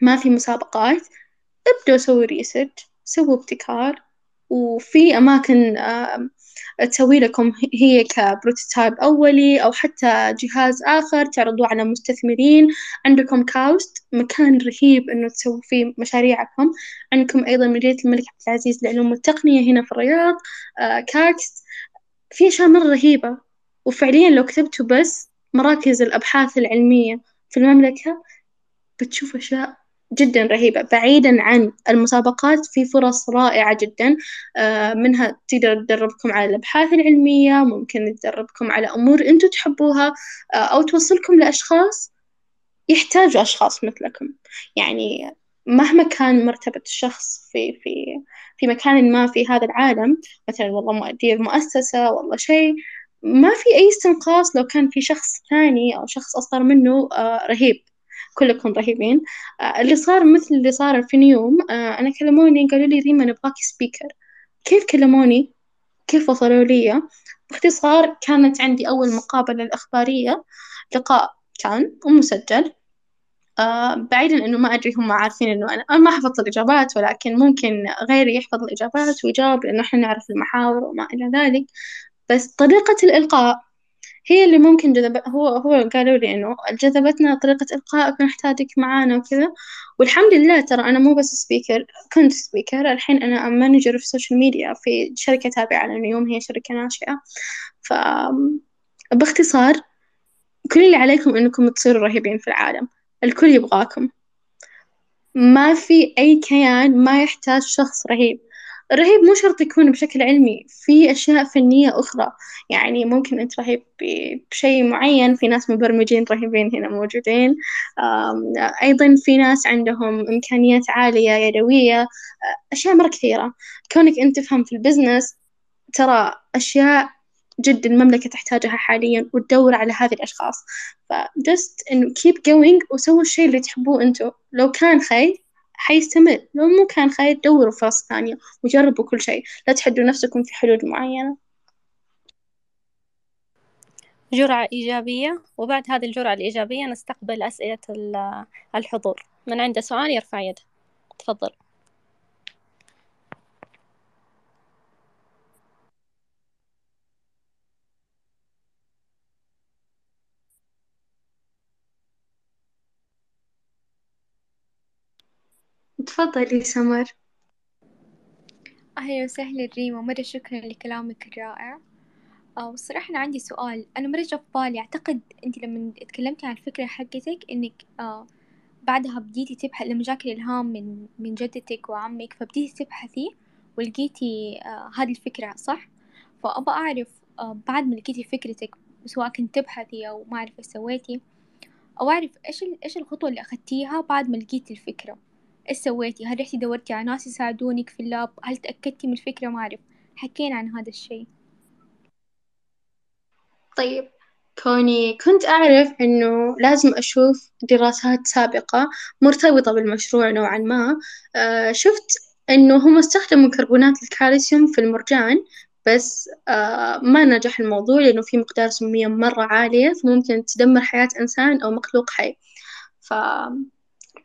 ما في مسابقات ابدوا سووا research سووا ابتكار وفي أماكن تسوي لكم هي ك prototype أولي أو حتى جهاز آخر تعرضوه على مستثمرين. عندكم كاوست مكان رهيب إنه تسووا فيه مشاريعكم. عندكم أيضا مدينة الملك عبد العزيز للعلوم والتقنية هنا في الرياض كاكست في أشياء مرة رهيبة وفعليا لو كتبتوا بس مراكز الأبحاث العلمية في المملكة بتشوف أشياء جدا رهيبة. بعيدا عن المسابقات في فرص رائعة جدا آه، منها تقدر تدربكم على الأبحاث العلمية ممكن تدربكم على أمور أنتوا تحبوها آه، أو توصلكم لأشخاص يحتاجوا أشخاص مثلكم. يعني مهما كان مرتبة الشخص في في في مكان ما في هذا العالم مثلا والله مدير مؤسسة والله شيء ما في أي استنقاص لو كان في شخص ثاني أو شخص أصغر منه آه، رهيب. كلكم رهيبين. آه، اللي صار مثل اللي صار في نيوم آه، أنا كلموني قالوا لي ريما نبغاك سبيكر كيف كلموني؟ كيف وصلوا لي؟ باختصار كانت عندي أول مقابلة الإخبارية لقاء كان ومسجل. آه بعيدا إنه ما أدري هم عارفين إنه أنا أنا ما حفظت الإجابات ولكن ممكن غيري يحفظ الإجابات ويجاوب لأنه إحنا نعرف المحاور وما إلى ذلك. بس طريقة الإلقاء هي اللي ممكن جذب هو هو قالوا لي إنه جذبتنا طريقة إلقائك ونحتاجك معانا وكذا. والحمد لله ترى أنا مو بس speaker كنت speaker الحين أنا manager في ال social media في شركة تابعة لنيوم هي شركة ناشئة. ف باختصار كل اللي عليكم إنكم تصيروا رهيبين في العالم. الكل يبغاكم. ما في أي كيان ما يحتاج شخص رهيب. الرهيب مو شرط يكون بشكل علمي في أشياء فنية أخرى. يعني ممكن أنت رهيب بشيء معين في ناس مبرمجين رهيبين هنا موجودين. أيضا في ناس عندهم إمكانيات عالية يدوية أشياء مرة كثيرة. كونك أنت تفهم في ال business ترى أشياء جد المملكة تحتاجها حاليا وتدور على هذه الأشخاص. ف just إنه keep going وسووا الشي اللي تحبوه انتو لو كان خير حيستمر. لو مو كان خير دوروا فرص ثانية وجربوا كل شيء. لا تحدوا نفسكم في حلول معينة. جرعة إيجابية. وبعد هذه الجرعة الإيجابية نستقبل أسئلة الحضور. من عنده سؤال يرفع يده. تفضل. تفضلي سمر. أهلا وسهلا ريما مرة شكرا لكلامك الرائع. آه، والصراحة أنا عندي سؤال. أنا مرة جا في بالي أعتقد أنت لما تكلمتي عن الفكرة حقتك إنك آه بعدها بديتي تبحث لما جاك الإلهام من من جدتك وعمك فبديتي تبحثي ولقيتي آه هذه الفكرة صح؟ فأبى أعرف بعد ما لقيتي فكرتك سواء كنت تبحثي أو ما أعرف إيش سويتي أو أعرف إيش إيش الخطوة اللي أخدتيها بعد ما لقيتي الفكرة؟ إيش سويتي؟ هل رحتي دورتي على ناس يساعدونك في ال lab؟ هل تأكدتي من الفكرة؟ ما أعرف. حكينا عن هذا الشي طيب كوني كنت أعرف إنه لازم أشوف دراسات سابقة مرتبطة بالمشروع نوعا ما. آه شفت إنه هم استخدموا كربونات الكالسيوم في المرجان بس آه ما نجح الموضوع لأنه في مقدار سمية مرة عالية فممكن تدمر حياة إنسان أو مخلوق حي. ف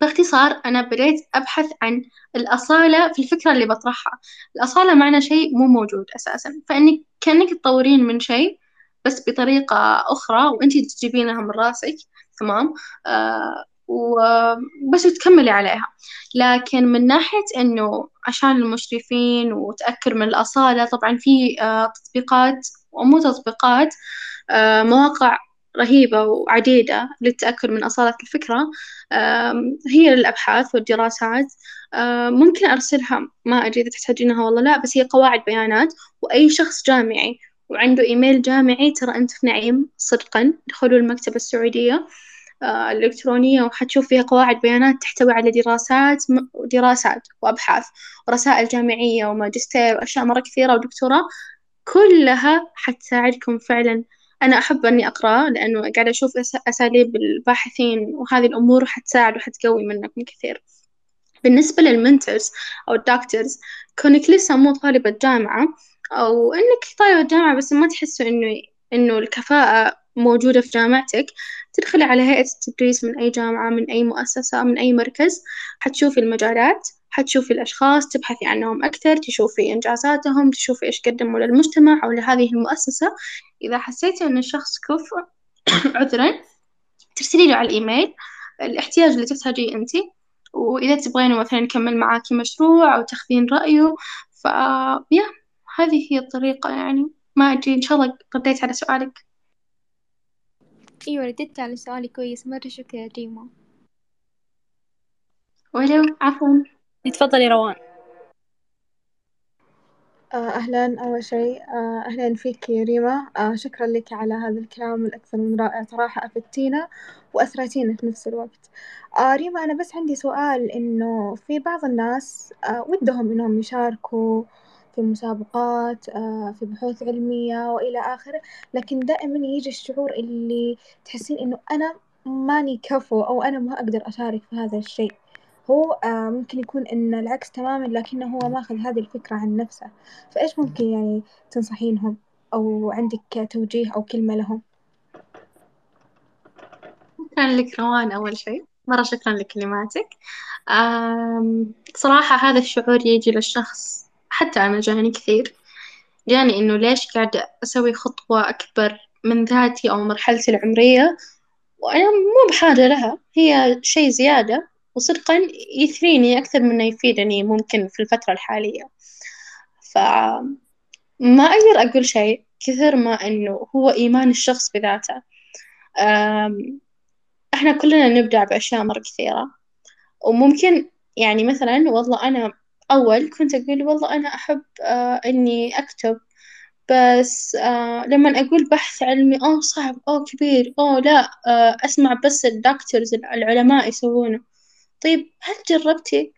باختصار أنا بديت أبحث عن الأصالة في الفكرة اللي بطرحها. الأصالة معنى شيء مو موجود أساسا. فإنك كأنك تطورين من شيء بس بطريقة أخرى وأنتي تجيبينها من راسك. تمام؟ آه وبس تكملي عليها. لكن من ناحية إنه عشان المشرفين وتأكد من الأصالة طبعا في آه تطبيقات ومو تطبيقات آه مواقع رهيبة وعديدة للتأكد من أصالة الفكرة. هي للأبحاث والدراسات. ممكن أرسلها ما أدري إذا تحتاجينها ولا لا بس هي قواعد بيانات وأي شخص جامعي وعنده إيميل جامعي ترى أنت في نعيم صدقا. دخلوا المكتبة السعودية الإلكترونية وحتشوف فيها قواعد بيانات تحتوي على دراسات دراسات وأبحاث ورسائل جامعية وماجستير وأشياء مرة كثيرة ودكتوراه. كلها حتساعدكم فعلا أنا أحب إني أقرأ لأنه قاعدة أشوف أساليب الباحثين وهذه الأمور حتساعد وحتقوي منكم كثير. بالنسبة للمنترز أو الدكتورز كونك لسه مو طالبة جامعة أو إنك طالبة جامعة بس ما تحسوا إنه إنه الكفاءة موجودة في جامعتك تدخلي على هيئة التدريس من أي جامعة من أي مؤسسة من أي مركز حتشوفي المجالات. حتشوفي الأشخاص تبحثي عنهم أكثر تشوفي إنجازاتهم تشوفي إيش قدموا للمجتمع أو لهذه المؤسسة. إذا حسيتي إن الشخص كفء عذرا ترسلي له على الإيميل الاحتياج اللي تحتاجيه أنت. وإذا تبغينه مثلا يكمل معاكي مشروع أو تاخذين رأيه ف يا هذه هي الطريقة يعني. ما أدري إن شاء الله رديت على سؤالك. أيوة رديت على سؤالي كويس. مرة شكرا ريما ولو عفوا. تفضلي روان. آه، أهلا. أول شيء آه، أهلا فيك يا ريما. آه، شكرا لك على هذا الكلام الأكثر من رائع. صراحة أفدتينا وأثرتينا في نفس الوقت. ريما أنا بس عندي سؤال إنه في بعض الناس ودهم إنهم يشاركوا في مسابقات في بحوث علمية وإلى آخره لكن دائما يجي الشعور اللي تحسين إنه أنا ماني كفو أو أنا ما أقدر أشارك في هذا الشيء. هو آه، ممكن يكون إن العكس تمامًا لكنه هو ماخذ هذه الفكرة عن نفسه، فإيش ممكن يعني تنصحينهم؟ أو عندك توجيه أو كلمة لهم؟ شكرا لك روان أول شي مرة شكرا لكلماتك، صراحة هذا الشعور يجي للشخص حتى أنا جاني كثير، جاني إنه ليش قاعدة أسوي خطوة أكبر من ذاتي أو مرحلتي العمرية؟ وأنا مو بحاجة لها. هي شي زيادة. وصدقا يثريني أكثر من يفيدني ممكن في الفترة الحالية، ف ما أقدر أقول شي كثر ما إنه هو إيمان الشخص بذاته، إحنا كلنا نبدع بأشياء مرة كثيرة، وممكن يعني مثلا والله أنا أول كنت أقول والله أنا أحب إني أكتب. بس لما أقول بحث علمي أوه صعب أوه كبير أوه لا أسمع بس الدكتورز العلماء يسوونه، طيب هل جربتي؟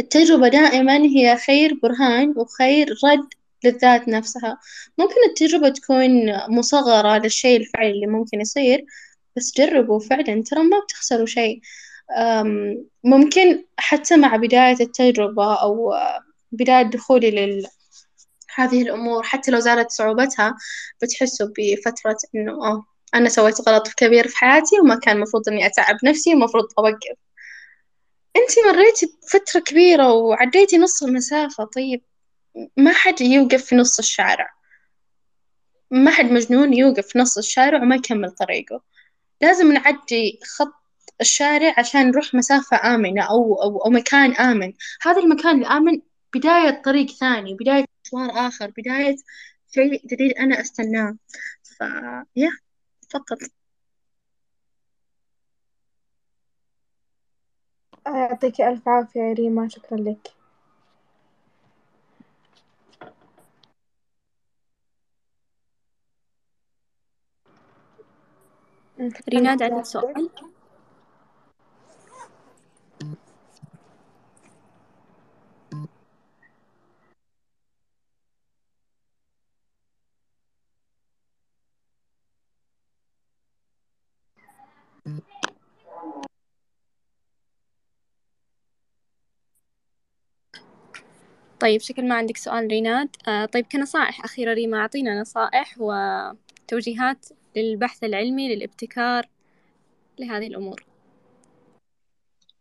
التجربة دائما هي خير برهان وخير رد للذات نفسها، ممكن التجربة تكون مصغرة للشي الفعلي اللي ممكن يصير بس جربوا فعلا ترى ما بتخسروا شي، ممكن حتى مع بداية التجربة أو بداية دخولي لل هذه الأمور حتى لو زادت صعوبتها بتحسوا بفترة إنه أوه أنا سويت غلط كبير في حياتي وما كان المفروض إني أتعب نفسي ومفروض أوقف، إنتي مريتي بفترة كبيرة وعديتي نص المسافة طيب ما حد يوقف في نص الشارع، ما حد مجنون يوقف في نص الشارع وما يكمل طريقه، لازم نعدي خط الشارع عشان نروح مسافة آمنة أو أو أو مكان آمن، هذا المكان الآمن بداية طريق ثاني بداية مشوار آخر بداية شيء جديد أنا أستناه، ف يا فقط. يعطيكِ ألف عافية يا ريما شكرًا لك. ريناد عندك سؤال؟ طيب شكل ما عندك سؤال ريناد. آه طيب كنصائح أخيرة ريما أعطينا نصائح وتوجيهات للبحث العلمي للابتكار لهذه الأمور.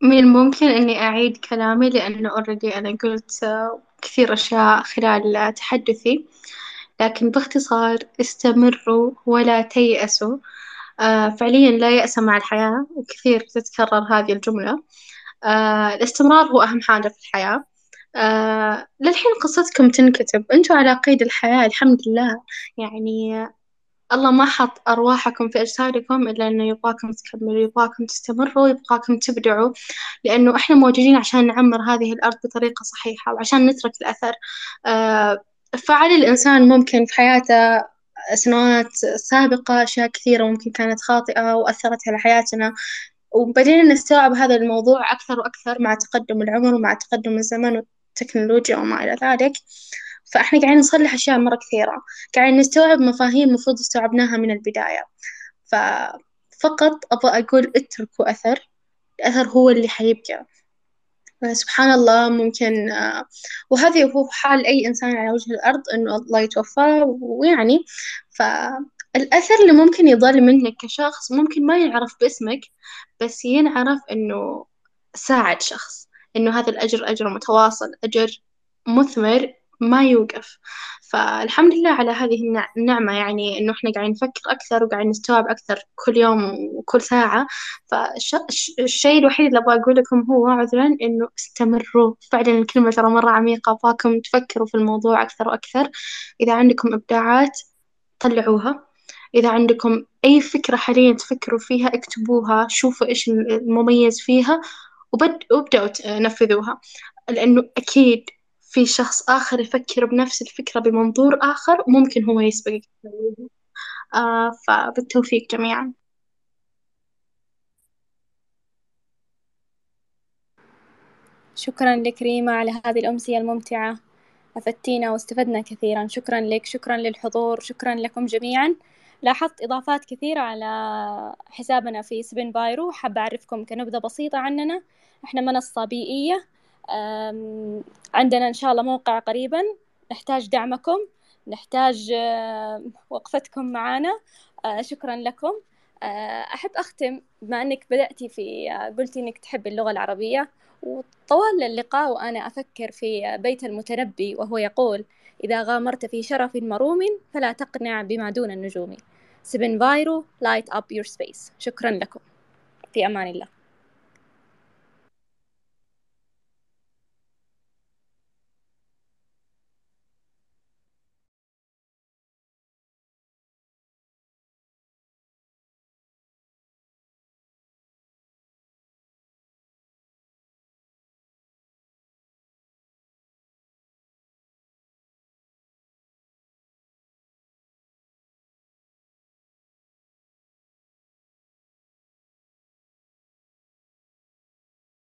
من الممكن إني أعيد كلامي لأنه أوريدي أنا قلت كثير أشياء خلال تحدثي، لكن باختصار استمروا ولا تيأسوا، فعليًا لا يأس مع الحياة وكثير تتكرر هذه الجملة، الاستمرار هو أهم حاجة في الحياة، للحين قصتكم تنكتب. أنتوا على قيد الحياة الحمد لله، يعني الله ما حط أرواحكم في أجسادكم إلا إنه يبغاكم تكملوا يبغاكم تستمروا يبغاكم تبدعوا، لأنه إحنا موجودين عشان نعمر هذه الأرض بطريقة صحيحة وعشان نترك الأثر، فعلى الإنسان ممكن في حياته سنوات سابقة أشياء كثيرة ممكن كانت خاطئة وأثرت على حياتنا، وبدينا نستوعب هذا الموضوع أكثر وأكثر مع تقدم العمر ومع تقدم الزمن. والتكنولوجيا وما إلى ذلك. فإحنا قاعدين نصلح أشياء مرة كثيرة، قاعدين نستوعب مفاهيم المفروض استوعبناها من البداية، ففقط أبغى أقول اتركوا أثر، الأثر هو اللي حيبقى، سبحان الله ممكن وهذا هو حال أي إنسان على وجه الأرض إنه الله يتوفاه ويعني فالأثر اللي ممكن يظل منك كشخص ممكن ما ينعرف باسمك بس ينعرف إنه ساعد شخص، إنه هذا الأجر أجر متواصل أجر مثمر ما يوقف، فالحمد لله على هذه النعمة يعني إنه إحنا قاعدين نفكر أكثر وقاعدين نستوعب أكثر كل يوم وكل ساعة، فالشي الوحيد اللي أبغى أقول لكم هو عذرا إنه استمروا. فعلا الكلمة ترى مرة عميقة أبغاكم تفكروا في الموضوع أكثر وأكثر، إذا عندكم إبداعات طلعوها، إذا عندكم أي فكرة حاليا تفكروا فيها اكتبوها شوفوا إيش المميز فيها. وابدأوا تنفذوها، لأنه أكيد في شخص آخر يفكر بنفس الفكرة بمنظور آخر ممكن هو يسبقك آه فبالتوفيق جميعا. شكرا لك ريما على هذه الأمسية الممتعة. أفدتينا واستفدنا كثيرا. شكرا لك شكرا للحضور شكرا لكم جميعا. لاحظت إضافات كثيرة على حسابنا في سبين بايرو حابة أعرفكم كنبذة بسيطة عننا. إحنا منصة بيئية عندنا إن شاء الله موقع قريبا. نحتاج دعمكم نحتاج وقفتكم معنا شكرا لكم. أحب أختم بما أنك بدأتي في قلتي أنك تحبي اللغة العربية. وطوال اللقاء وأنا أفكر في بيت المتنبي وهو يقول إذا غامرت في شرف مروم فلا تقنع بما دون النجوم. spin fire و light up your space شكرا لكم. في أمان الله.